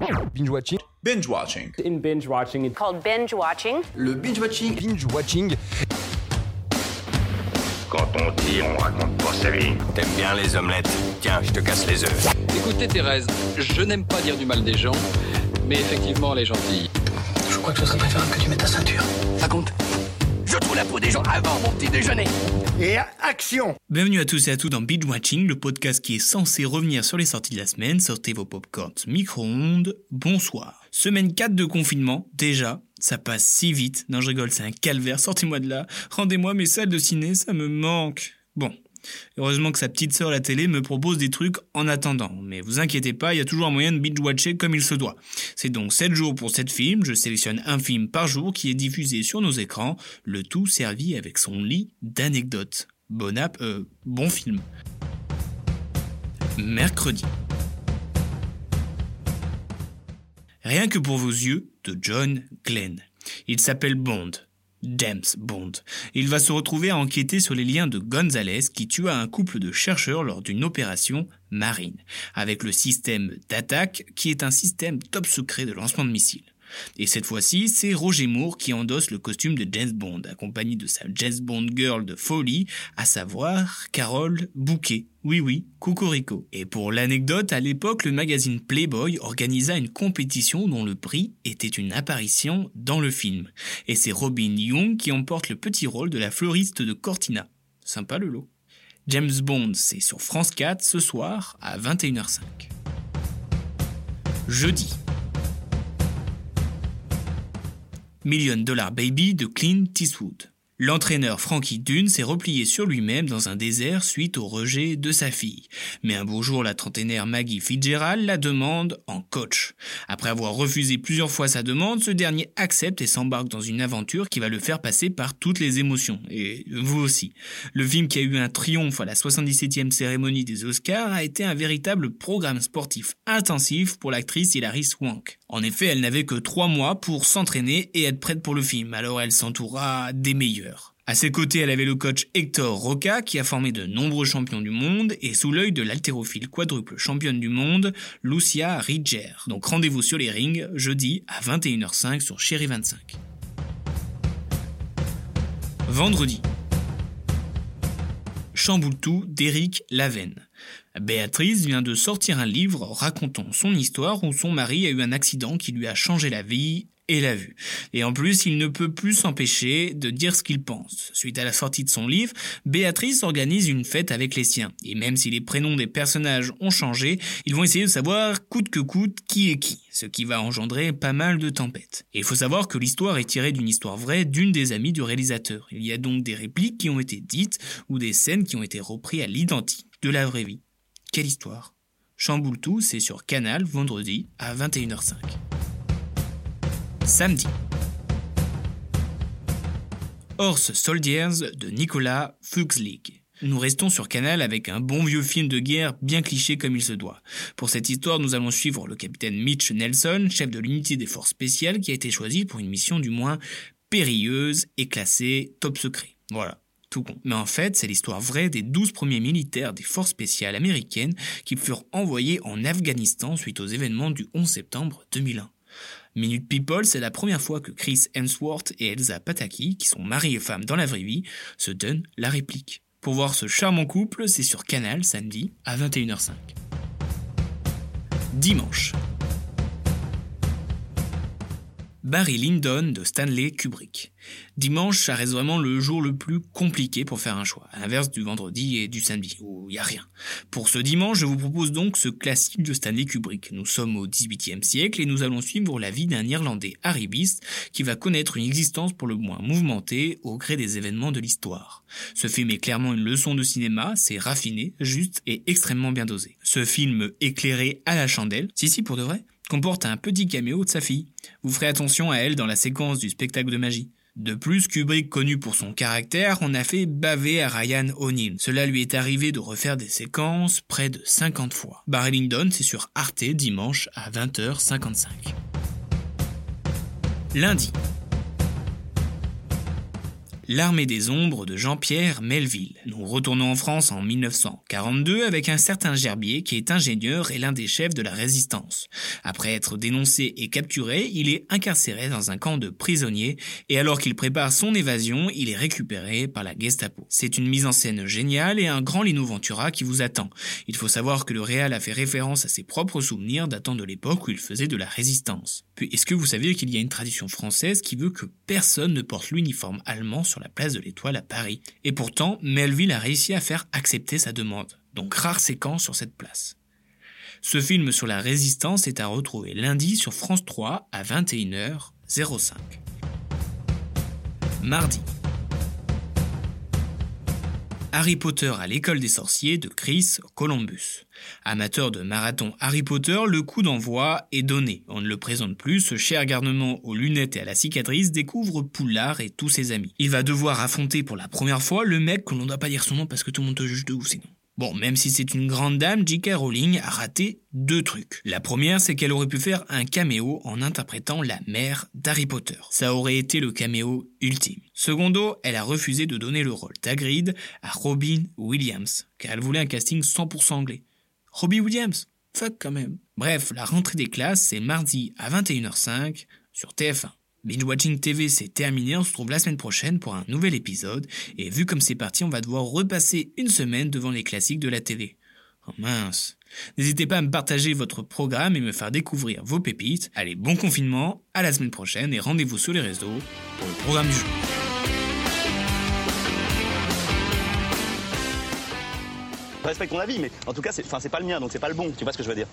Binge watching. Binge watching. In binge watching, it's called binge watching. Le binge watching. Binge watching. Quand on dit, on raconte pas sa vie. T'aimes bien les omelettes? Tiens, je te casse les œufs. Écoutez Thérèse, je n'aime pas dire du mal des gens, mais effectivement elle est gentille. Je crois que ce serait préférable que tu mettes ta ceinture. Mon petit déjeuner. Et action Bienvenue à tous et à toutes dans Binge Watching, le podcast qui est censé revenir sur les sorties de la semaine. Sortez vos popcorns micro-ondes. Bonsoir. Semaine 4 de confinement, déjà. Ça passe si vite. Non, je rigole, c'est un calvaire. Sortez-moi de là. Rendez-moi mes salles de ciné, ça me manque. Bon, Heureusement que sa petite sœur la télé me propose des trucs en attendant. Mais vous inquiétez pas, il y a toujours un moyen de binge-watcher comme il se doit. C'est donc 7 jours pour 7 films, je sélectionne un film par jour qui est diffusé sur nos écrans, le tout servi avec son lit d'anecdotes. Bon app, euh, bon film. Mercredi. Rien que pour vos yeux, de John Glenn. Il s'appelle Bond. James Bond. Il va se retrouver à enquêter sur les liens de Gonzalez qui tua un couple de chercheurs lors d'une opération marine, avec le système d'attaque qui est un système top secret de lancement de missiles. Et cette fois-ci, c'est Roger Moore qui endosse le costume de James Bond, accompagné de sa James Bond girl de folie, à savoir Carole Bouquet. Oui oui, Cocorico. Et pour l'anecdote, à l'époque, le magazine Playboy organisa une compétition dont le prix était une apparition dans le film. Et c'est Robin Young qui emporte le petit rôle de la fleuriste de Cortina. Sympa le lot. James Bond, c'est sur France 4 ce soir à 21h05. Jeudi, Million Dollar Baby de Clint Eastwood. L'entraîneur Frankie Dune s'est replié sur lui-même dans un désert suite au rejet de sa fille. Mais un beau jour, la trentenaire Maggie Fitzgerald la demande en coach. Après avoir refusé plusieurs fois sa demande, ce dernier accepte et s'embarque dans une aventure qui va le faire passer par toutes les émotions. Et vous aussi. Le film qui a eu un triomphe à la 77e cérémonie des Oscars a été un véritable programme sportif intensif pour l'actrice Hilary Swank. En effet, elle n'avait que trois mois pour s'entraîner et être prête pour le film, alors elle s'entoura des meilleurs. À ses côtés, elle avait le coach Hector Roca qui a formé de nombreux champions du monde et sous l'œil de l'haltérophile quadruple championne du monde, Lucia Ridger. Donc rendez-vous sur les rings jeudi à 21h05 sur Chéri 25. Vendredi. Chamboule tout d'Éric Lavenne. Béatrice vient de sortir un livre racontant son histoire où son mari a eu un accident qui lui a changé la vie et la vue. Et en plus, il ne peut plus s'empêcher de dire ce qu'il pense. Suite à la sortie de son livre, Béatrice organise une fête avec les siens. Et même si les prénoms des personnages ont changé, ils vont essayer de savoir coûte que coûte qui est qui, ce qui va engendrer pas mal de tempêtes. Et il faut savoir que l'histoire est tirée d'une histoire vraie d'une des amies du réalisateur. Il y a donc des répliques qui ont été dites ou des scènes qui ont été reprises à l'identique de la vraie vie. Quelle histoire? Chamboule tout, c'est sur Canal vendredi à 21h05. Samedi. Horse Soldiers de Nicolas Fuchslig. Nous restons sur Canal avec un bon vieux film de guerre bien cliché comme il se doit. Pour cette histoire, nous allons suivre le capitaine Mitch Nelson, chef de l'unité des forces spéciales qui a été choisi pour une mission du moins périlleuse et classée top secret. Voilà. Tout con. Mais en fait, c'est l'histoire vraie des 12 premiers militaires des forces spéciales américaines qui furent envoyés en Afghanistan suite aux événements du 11 septembre 2001. Minute People, c'est la première fois que Chris Hemsworth et Elsa Pataki, qui sont mari et femme dans la vraie vie, se donnent la réplique. Pour voir ce charmant couple, c'est sur Canal samedi à 21h05. Dimanche. Barry Lyndon de Stanley Kubrick. Dimanche, ça reste vraiment le jour le plus compliqué pour faire un choix, à l'inverse du vendredi et du samedi, où il n'y a rien. Pour ce dimanche, je vous propose donc ce classique de Stanley Kubrick. Nous sommes au XVIIIe siècle et nous allons suivre la vie d'un Irlandais arriviste qui va connaître une existence pour le moins mouvementée au gré des événements de l'histoire. Ce film est clairement une leçon de cinéma, c'est raffiné, juste et extrêmement bien dosé. Ce film éclairé à la chandelle, si si pour de vrai, comporte un petit caméo de sa fille. Vous ferez attention à elle dans la séquence du spectacle de magie. De plus, Kubrick, connu pour son caractère, en a fait baver à Ryan O'Neill. Cela lui est arrivé de refaire des séquences près de 50 fois. Barry c'est sur Arte dimanche à 20h55. Lundi. L'armée des ombres de Jean-Pierre Melville. Nous retournons en France en 1942 avec un certain Gerbier qui est ingénieur et l'un des chefs de la résistance. Après être dénoncé et capturé, il est incarcéré dans un camp de prisonniers et alors qu'il prépare son évasion, il est récupéré par la Gestapo. C'est une mise en scène géniale et un grand Lino Ventura qui vous attend. Il faut savoir que le réal a fait référence à ses propres souvenirs datant de l'époque où il faisait de la résistance. Puis est-ce que vous savez qu'il y a une tradition française qui veut que personne ne porte l'uniforme allemand sur la place de l'Étoile à Paris. Et pourtant, Melville a réussi à faire accepter sa demande. Donc rare séquence sur cette place. Ce film sur la résistance est à retrouver lundi sur France 3 à 21h05. Mardi, Harry Potter à l'école des sorciers de Chris Columbus. Amateur de marathon Harry Potter, le coup d'envoi est donné. On ne le présente plus, ce cher garnement aux lunettes et à la cicatrice découvre Poulard et tous ses amis. Il va devoir affronter pour la première fois le mec que l'on ne doit pas dire son nom parce que tout le monde te juge de ouf sinon. Bon, même si c'est une grande dame, J.K. Rowling a raté deux trucs. La première, c'est qu'elle aurait pu faire un caméo en interprétant la mère d'Harry Potter. Ça aurait été le caméo ultime. Secondo, elle a refusé de donner le rôle d'Agrid à Robin Williams, car elle voulait un casting 100% anglais. Robin Williams? Fuck quand même. Bref, la rentrée des classes, c'est mardi à 21h05 sur TF1. Binge Watching TV, c'est terminé. On se retrouve la semaine prochaine pour un nouvel épisode. Et vu comme c'est parti, on va devoir repasser une semaine devant les classiques de la télé. Oh mince. N'hésitez pas à me partager votre programme et me faire découvrir vos pépites. Allez, bon confinement, à la semaine prochaine et rendez-vous sur les réseaux pour le programme du jour. Respecte ton avis, mais en tout cas, c'est pas le mien, donc c'est pas le bon. Tu vois ce que je veux dire?